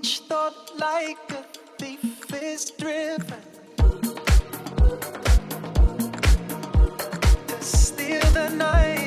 each thought like a thief is driven to steal the night.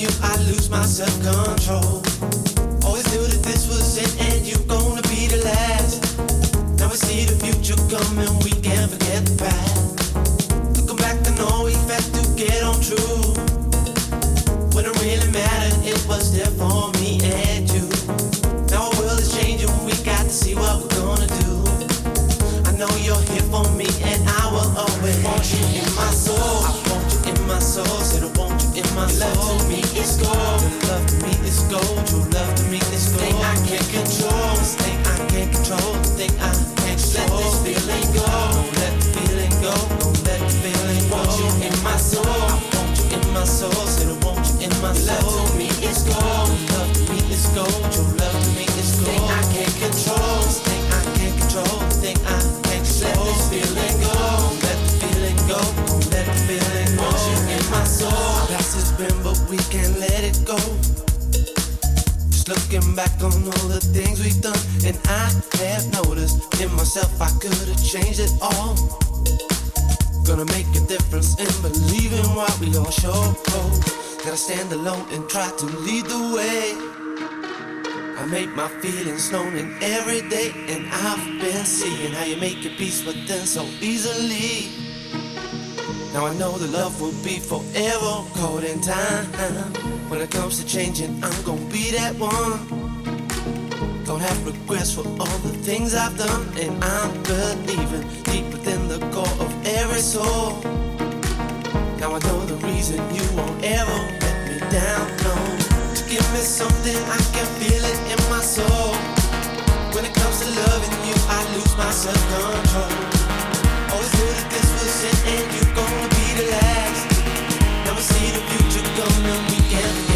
you, I lose my self control. Looking back on all the things we've done, and I have noticed in myself I could have changed it all. Gonna make a difference in believing what we all show. Gotta stand alone and try to lead the way. I make my feelings known in every day, and I've been seeing how you make your peace with them so easily. Now I know the love will be forever caught in time. When it comes to changing, I'm gonna be that one. Don't have regrets for all the things I've done, and I'm believing deep within the core of every soul. Now I know the reason you won't ever let me down. No, give me something I can feel it in my soul. When it comes to loving you, I lose my self control. Always knew that this was it, and you're gonna be the last. Never see the future coming, we back.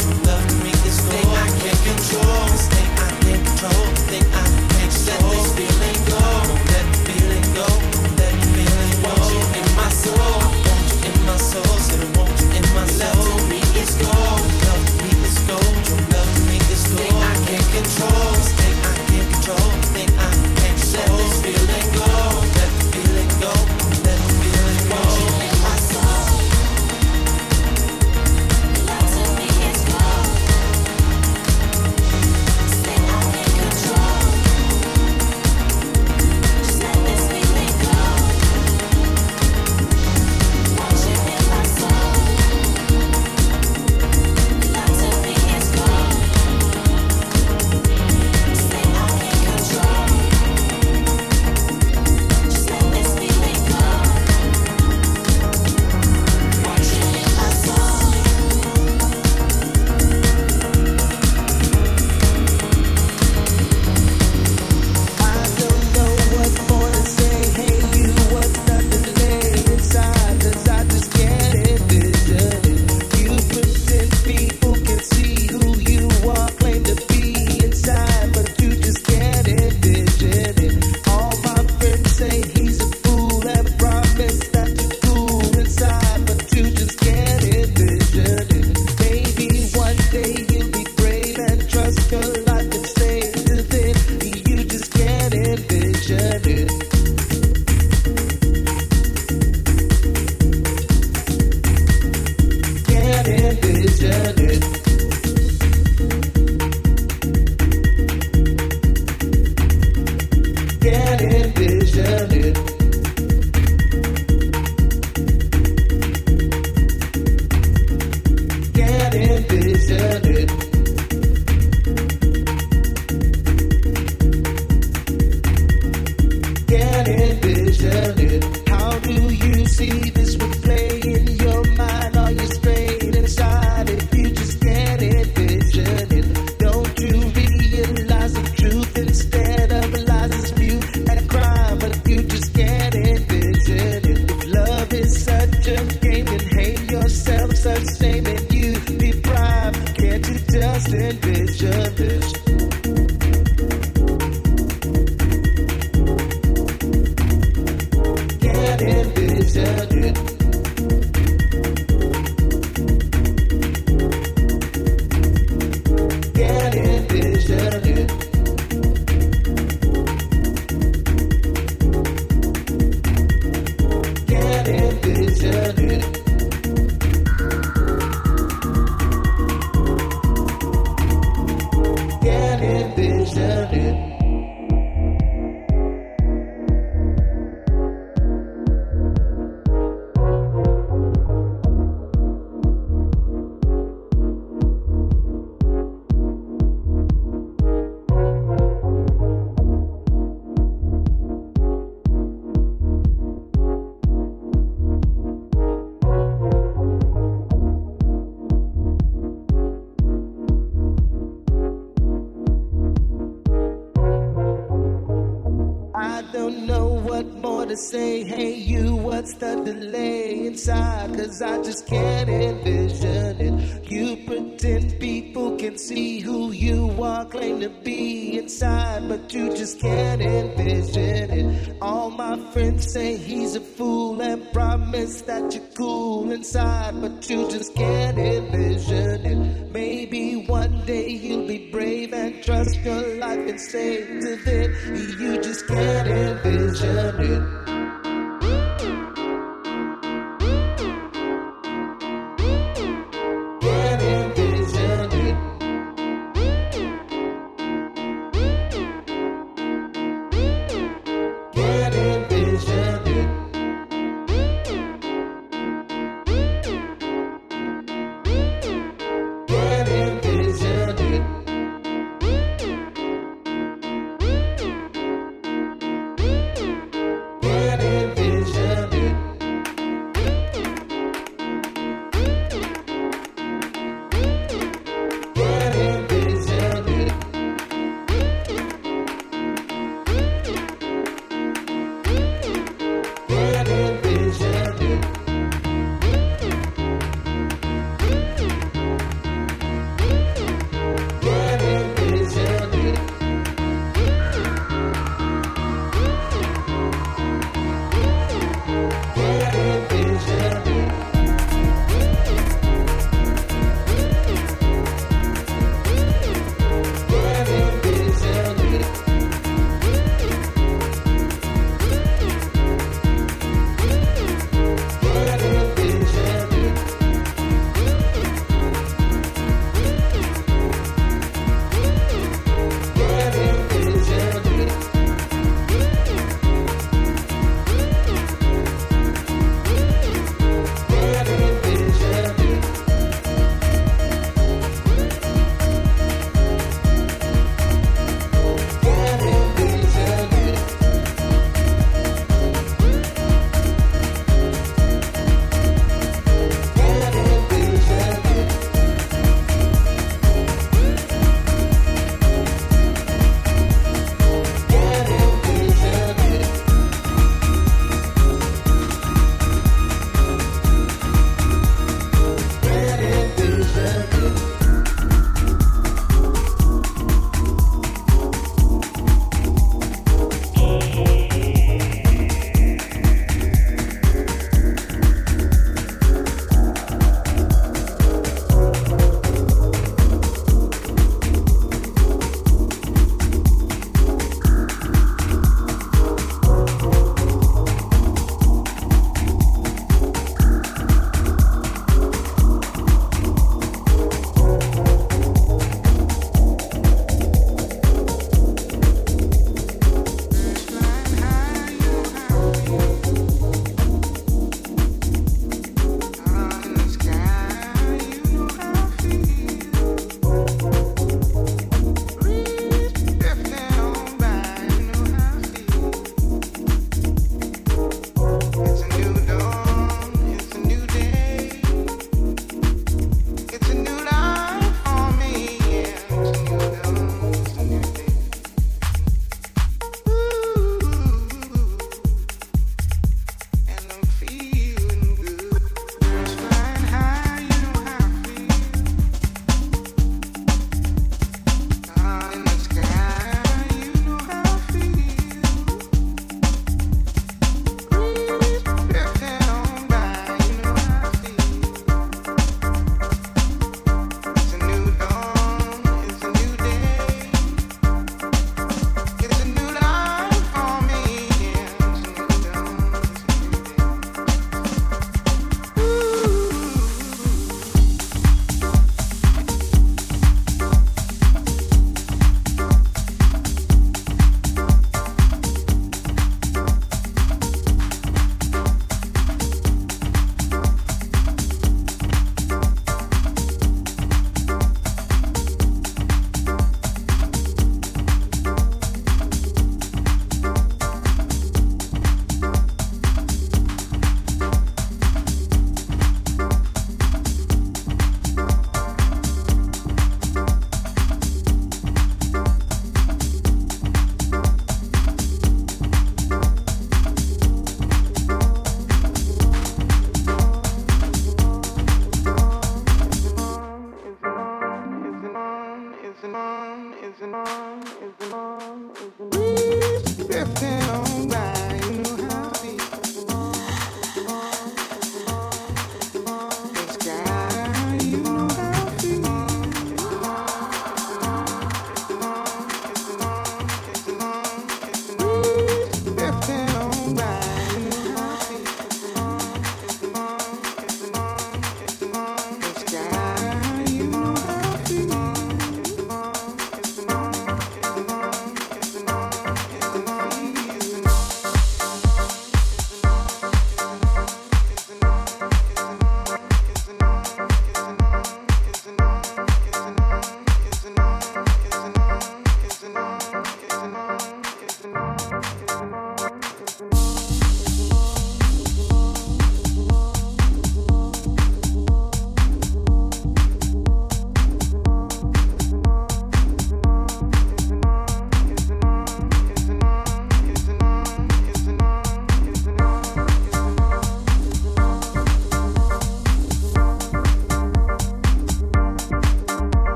what more to say. Hey, you, what's the delay inside? Cause I just can't envision it. You pretend people can see who you are, claim to be inside, but you just can't envision it. All my friends say he's a fool and promise that you're cool inside, but you just can't envision it. Maybe one day you'll be brave and trust your life and say to them, you just can't envision it.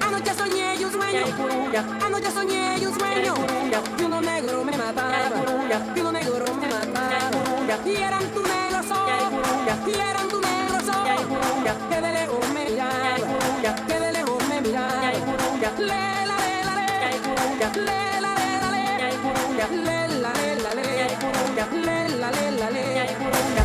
Anoche soñé y un sueño. Anoche soñé y un sueño. Y uno negro me mataba. Y uno negro me mataba. Y eran tus negros ojos. Y eran tus negros ojos. Que de lejos me miraba. Que de lejos me miraba. Lela, lela, lela. Lela, lela, lela. Lela, lela, lela. Lela, lela, lela.